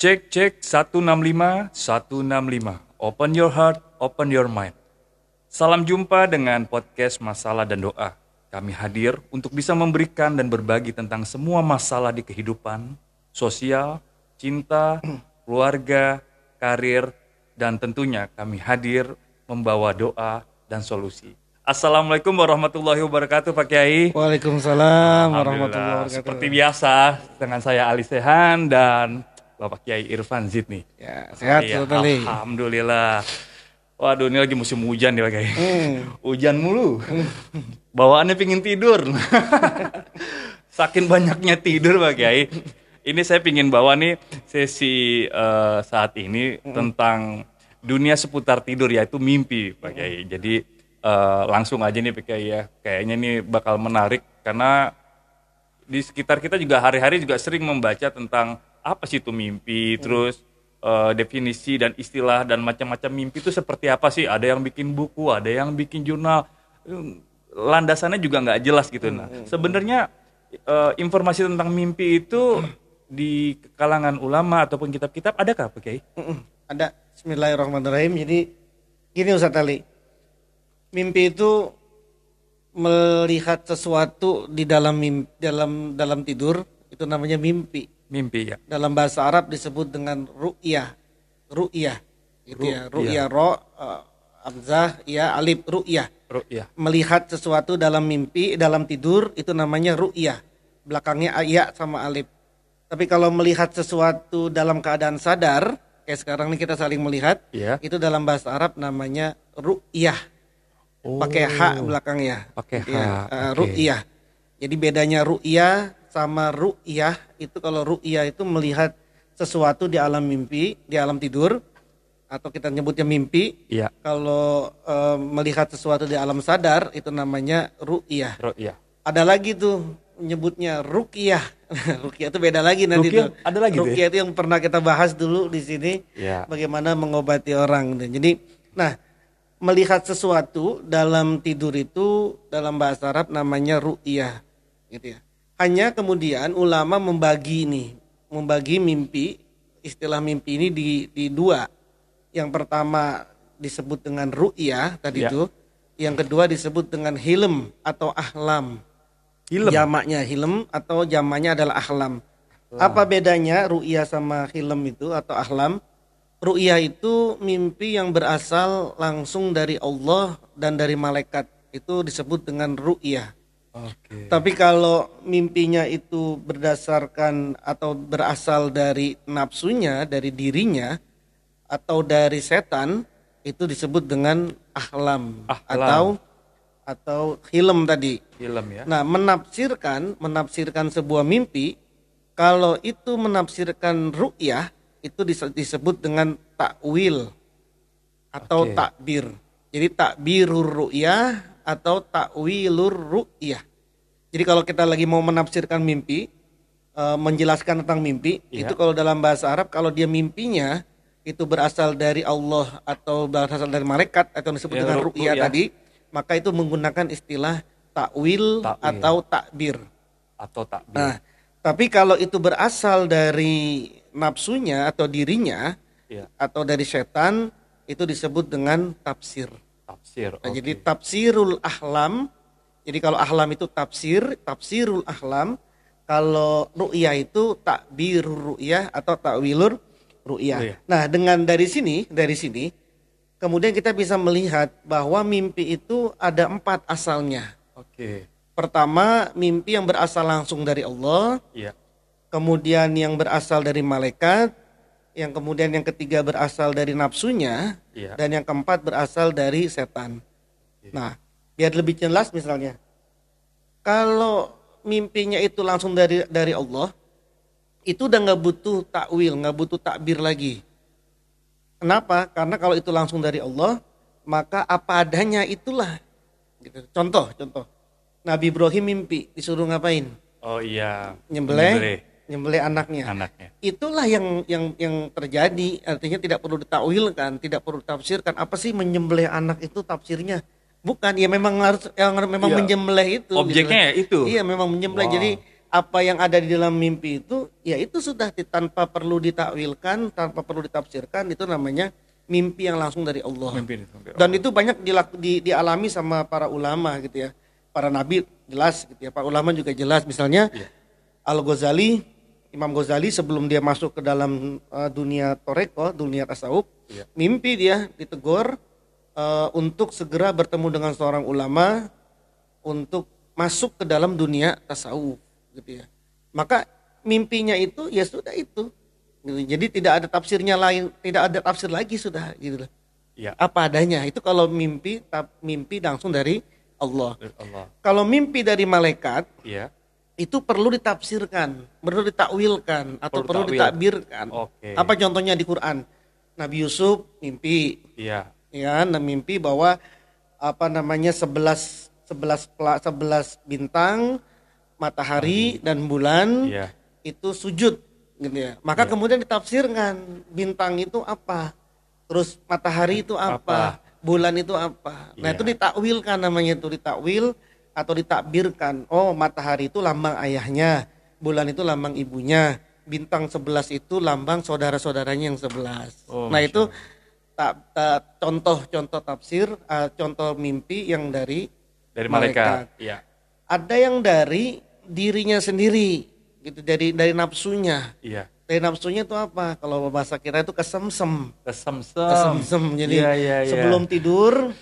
Cek cek 165 165. Open your heart, open your mind. Salam jumpa dengan podcast Masalah dan Doa. Kami hadir untuk bisa memberikan dan berbagi tentang semua masalah di kehidupan, sosial, cinta, keluarga, karir, dan tentunya kami hadir membawa doa dan solusi. Assalamualaikum warahmatullahi wabarakatuh Pak Kiai. Waalaikumsalam warahmatullahi wabarakatuh. Seperti biasa dengan saya Ali Sehan dan Bapak Kiai Irfan Zidni. Ya, sehat Sobat Ali. Alhamdulillah. Waduh ini lagi musim hujan nih Pak Kiai. Hmm. Hujan mulu. Bawaannya pingin tidur. Saking banyaknya tidur Pak Kiai. Ini saya pingin bawa nih sesi eh, saat ini Hmm. tentang dunia seputar tidur yaitu mimpi Pak Kiai. Jadi eh, langsung aja nih Pak Kiai ya. Kayaknya ini bakal menarik karena di sekitar kita juga hari-hari juga sering membaca tentang apa sih itu mimpi, terus eh, definisi dan istilah dan macam-macam mimpi itu seperti apa sih? Ada yang bikin buku, ada yang bikin jurnal, Hmm, landasannya juga nggak jelas gitu. Nah, sebenarnya eh, informasi tentang mimpi itu di kalangan ulama ataupun kitab-kitab adakah, Pak Kiai? Ada Bismillahirrahmanirrahim. Jadi gini Ustaz Ali. Mimpi itu melihat sesuatu di dalam mimpi, dalam dalam tidur itu namanya mimpi. Mimpi ya. Dalam bahasa Arab disebut dengan ru'yah. Ru'yah. Gitu ya. Ru'yah. Ro uh, hamzah ya alif ru'yah. Ru'yah. melihat sesuatu dalam mimpi, dalam tidur itu namanya ru'yah. Belakangnya ayat sama alif. Tapi kalau melihat sesuatu dalam keadaan sadar, kayak sekarang ini kita saling melihat, Iya. itu dalam bahasa Arab namanya ru'yah. Pakai hak belakangnya. Oh. Pakai Iya, ha. eh, oke. ru'yah. Jadi bedanya ru'yah sama ru'yah itu kalau ru'yah itu melihat sesuatu di alam mimpi, di alam tidur atau kita nyebutnya mimpi. Iya. Kalau eh, melihat sesuatu di alam sadar itu namanya ru'yah. Ru'yah. Ada lagi tuh nyebutnya ruqyah. ruqyah itu beda lagi nanti Ruqyah tuh. ada lagi ya? Ruqyah itu yang pernah kita bahas dulu di sini. Iya. Bagaimana mengobati orang. Jadi, nah melihat sesuatu dalam tidur itu dalam bahasa Arab namanya ru'yah. Gitu ya. Hanya kemudian ulama membagi ini, membagi mimpi, istilah mimpi ini di, di dua. Yang pertama disebut dengan ru'yah tadi Ya. itu. Yang kedua disebut dengan hilm atau ahlam. Hilm. Jamaknya hilm atau jamaknya adalah ahlam. Apa bedanya ru'yah sama hilm itu atau ahlam? Ru'yah itu mimpi yang berasal langsung dari Allah dan dari malaikat. Itu disebut dengan ru'yah. Oke. Tapi kalau mimpinya itu berdasarkan atau berasal dari nafsunya, dari dirinya atau dari setan, itu disebut dengan ahlam, Ahlam. atau atau hilm tadi. Film ya. Nah, menafsirkan menafsirkan sebuah mimpi kalau itu menafsirkan ru'yah itu dis- disebut dengan takwil atau Oke. takbir. Jadi takbirur ru'yah atau takwilur ru'yah. Jadi kalau kita lagi mau menafsirkan mimpi, eh, menjelaskan tentang mimpi, Iya. itu kalau dalam bahasa Arab kalau dia mimpinya itu berasal dari Allah atau berasal dari malaikat atau disebut Ya, dengan ru- ru'yah ru'yah. tadi, maka itu menggunakan istilah takwil, Takwil. atau takbir. Atau takbir. Nah, tapi kalau itu berasal dari nafsunya atau dirinya Iya. atau dari setan itu disebut dengan tafsir. Tafsir. Nah, oke. Jadi tafsirul ahlam. Jadi kalau ahlam itu tafsir, tafsirul ahlam. Kalau ru'yah itu takbirur ru'yah atau takwilur ru'yah. Ru'yah. Nah, dengan dari sini, dari sini kemudian kita bisa melihat bahwa mimpi itu ada empat asalnya. Oke. Pertama, mimpi yang berasal langsung dari Allah, Iya. kemudian yang berasal dari malaikat, yang kemudian yang ketiga berasal dari nafsunya, Iya. dan yang keempat berasal dari setan. Nah, biar lebih jelas misalnya, kalau mimpinya itu langsung dari dari Allah, itu udah nggak butuh takwil, nggak butuh takbir lagi. Kenapa? Karena kalau itu langsung dari Allah, maka apa adanya itulah. Gitu. Contoh, contoh. Nabi Ibrahim mimpi disuruh ngapain? Oh iya. Nyembelih, nyembelih anaknya. anaknya. Itulah yang yang yang terjadi. Artinya tidak perlu ditakwilkan, tidak perlu tafsirkan. Apa sih menyembelih anak itu tafsirnya? Bukan, ya memang harus yang memang Iya. menyembelih itu. Objeknya ya itu. Iya, memang menyembelih. Wow. Jadi apa yang ada di dalam mimpi itu ya itu sudah di- tanpa perlu ditakwilkan, tanpa perlu ditafsirkan itu namanya mimpi yang langsung dari Allah. Mimpi itu. Dan itu banyak dilak- di- dialami sama para ulama gitu ya. Para nabi jelas gitu ya. Para ulama juga jelas misalnya Iya. Al Ghazali, Imam Ghazali sebelum dia masuk ke dalam uh, dunia toreko, dunia tasawuf, Iya. mimpi dia ditegur uh, untuk segera bertemu dengan seorang ulama untuk masuk ke dalam dunia tasawuf gitu ya. Maka mimpinya itu ya sudah itu. Gitu. Jadi tidak ada tafsirnya lain, tidak ada tafsir lagi sudah gitu loh Iya. apa adanya itu kalau mimpi tap, mimpi langsung dari Allah Allah. kalau mimpi dari malaikat Iya. Itu perlu ditafsirkan perlu ditakwilkan atau Perlu perlu, ditakbirkan Oke. apa contohnya di Quran Nabi Yusuf mimpi Iya. ya nah mimpi bahwa apa namanya 11 11 pela- 11 bintang matahari dan bulan Iya. itu sujud gitu ya. Maka kemudian ditafsirkan bintang itu apa? Terus matahari itu apa? Bulan itu apa? Nah, Iya. itu ditakwilkan namanya itu ditakwil atau ditakbirkan. Oh, matahari itu lambang ayahnya, bulan itu lambang ibunya, bintang 11 itu lambang saudara-saudaranya yang 11. Oh, nah, itu contoh-contoh tafsir, eh, contoh mimpi yang dari Dari Malaikat. malaikat. Iya. ada yang dari dirinya sendiri gitu dari dari nafsunya Iya. dari nafsunya itu apa kalau bahasa kira itu kesemsem Kesemsem. kesemsem jadi Iya, iya, iya. sebelum tidur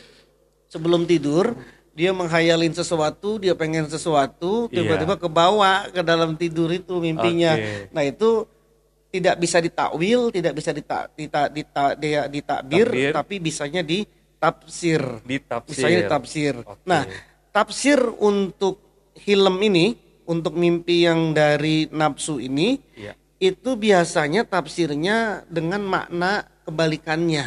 sebelum tidur dia menghayalin sesuatu dia pengen sesuatu Iya. tiba-tiba kebawa ke dalam tidur itu mimpinya Oke. nah itu tidak bisa ditakwil tidak bisa dita, dita, dita, dia ditakbir Takbir. tapi bisanya ditafsir Ditafsir. Misalnya tafsir. Oke. Nah, tafsir untuk film ini, untuk mimpi yang dari nafsu ini, Iya. itu biasanya tafsirnya dengan makna kebalikannya.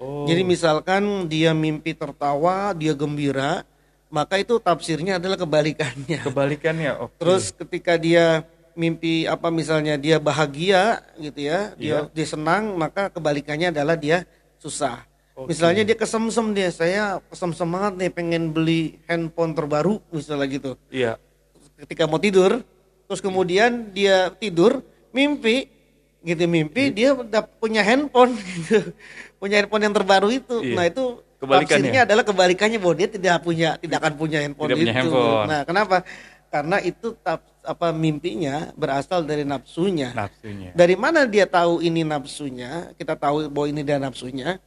Oh. Jadi misalkan dia mimpi tertawa, dia gembira, maka itu tafsirnya adalah kebalikannya. kebalikannya. Oke. Terus ketika dia mimpi apa misalnya dia bahagia gitu ya, dia Iya. dia senang, maka kebalikannya adalah dia susah. Oke. Misalnya dia kesemsem dia, saya kesemsem banget nih pengen beli handphone terbaru misalnya gitu. Iya. Ketika mau tidur, terus kemudian dia tidur, mimpi gitu mimpi dia udah punya handphone gitu. Punya handphone yang terbaru itu. Iya. Nah, itu Kebalikannya. tafsirnya adalah kebalikannya bahwa dia tidak punya tidak akan punya handphone Tidak punya itu. handphone. Nah, kenapa? Karena itu tap, apa mimpinya berasal dari nafsunya. Nafsunya. Dari mana dia tahu ini nafsunya? Kita tahu bahwa ini dia nafsunya.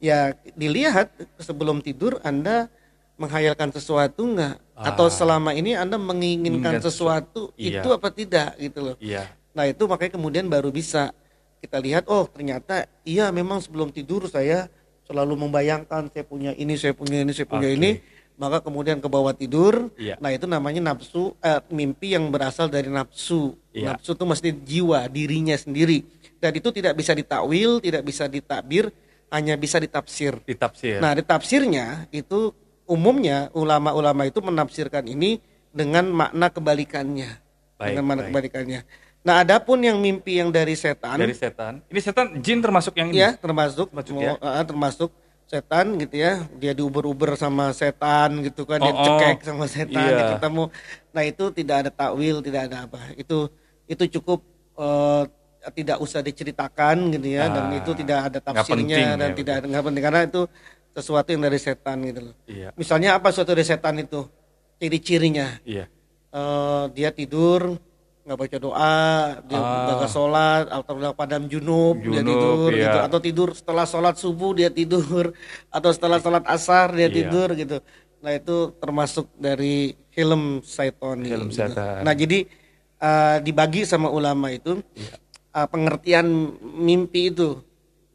Ya dilihat sebelum tidur Anda menghayalkan sesuatu enggak? Atau selama ini Anda menginginkan Ah. Menginginkan sesuatu Iya. itu apa tidak gitu loh. Iya. Nah itu makanya kemudian baru bisa kita lihat oh ternyata iya memang sebelum tidur saya selalu membayangkan saya punya ini saya punya ini saya punya Oke. ini maka kemudian ke bawah tidur Iya. nah itu namanya nafsu eh, mimpi yang berasal dari nafsu Iya. nafsu itu mesti jiwa dirinya sendiri dan itu tidak bisa ditakwil tidak bisa ditakbir hanya bisa ditafsir Ditafsir. Nah, di tafsirnya itu umumnya ulama-ulama itu menafsirkan ini dengan makna kebalikannya. Baik, dengan makna baik. kebalikannya. Nah, adapun yang mimpi yang dari setan, Dari setan. Ini setan jin termasuk yang ini. ya termasuk Termasuk mau- ya? eh, termasuk setan gitu ya. Dia diuber-uber sama setan gitu kan, dia Oh, oh. cekek sama setan, Iya. dia ketemu. Nah, itu tidak ada takwil, tidak ada apa. Itu itu cukup eh, tidak usah diceritakan gitu ya dan Ah, itu tidak ada tafsirnya dan ya, tidak ada nggak penting karena itu sesuatu yang dari setan gitu loh. Iya. Misalnya apa suatu dari setan itu? Ciri-cirinya. Iya. Eh, dia tidur nggak baca doa, dia Ah. nggak sholat, atau udah padam junub, dia Junub, tidur iya. gitu, atau tidur setelah sholat subuh dia tidur, atau setelah sholat asar dia Iya. tidur gitu. Nah itu termasuk dari film syaiton. Film gitu. setan. Nah jadi eh, dibagi sama ulama itu Iya. eh, pengertian mimpi itu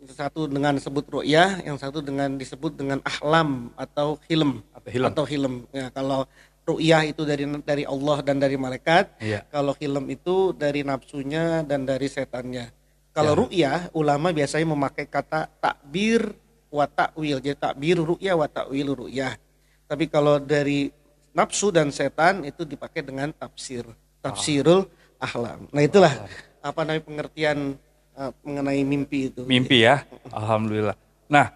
satu dengan disebut ru'yah, yang satu dengan disebut dengan ahlam atau hilm Atau hilm. atau hilm. Ya, kalau ru'yah itu dari dari Allah dan dari malaikat, Iya. kalau hilm itu dari nafsunya dan dari setannya. Kalau Ya. ru'yah ulama biasanya memakai kata takbir wa ta'wil. Jadi takbir ru'yah wa ta'wil ru'yah. Tapi kalau dari nafsu dan setan itu dipakai dengan tafsir. Tafsirul ahlam. Nah, itulah apa namanya pengertian uh, mengenai mimpi itu. Mimpi ya. Alhamdulillah. Nah,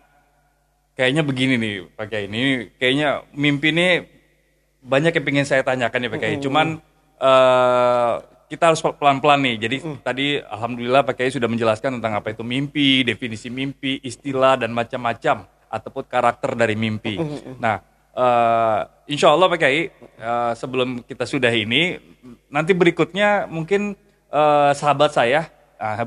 kayaknya begini nih Pak Kiai. Ini kayaknya mimpi ini banyak yang pengen saya tanyakan ya Pak Kiai. Cuman eh, kita harus pelan-pelan nih. Jadi tadi alhamdulillah Kiai sudah menjelaskan tentang apa itu mimpi, definisi mimpi, istilah dan macam-macam ataupun karakter dari mimpi. Nah, eh, insya Allah Pak Kiai eh, sebelum kita sudah ini nanti berikutnya mungkin eh, sahabat saya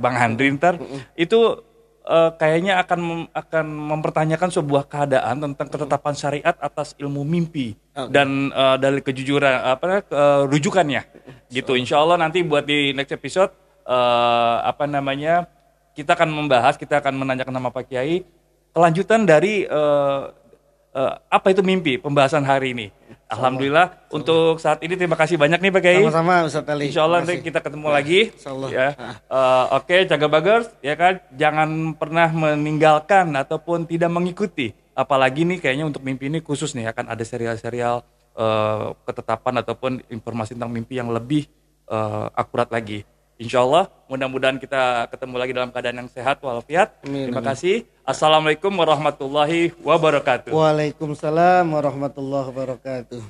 Bang Handri ntar itu eh, kayaknya akan mem- akan mempertanyakan sebuah keadaan tentang ketetapan syariat atas ilmu mimpi dan eh, dari kejujuran apa eh, rujukannya. Gitu. Insya Allah nanti buat di next episode eh, apa namanya kita akan membahas kita akan menanyakan nama Pak Kiai. Kelanjutan dari eh, eh, apa itu mimpi pembahasan hari ini Alhamdulillah untuk saat ini terima kasih banyak nih Pak Kiai Sama-sama Ustaz Ali. Insya Allah nanti kita ketemu lagi. Insyaallah. Ya. Eh, Oke, jaga bagers, ya kan. Jangan pernah meninggalkan ataupun tidak mengikuti. Apalagi nih kayaknya untuk mimpi ini khusus nih akan ada serial-serial eh, ketetapan ataupun informasi tentang mimpi yang lebih eh, akurat lagi. Insya Allah, mudah-mudahan kita ketemu lagi dalam keadaan yang sehat walafiat. Amin, Terima kasih. Assalamualaikum warahmatullahi wabarakatuh. Waalaikumsalam warahmatullahi wabarakatuh.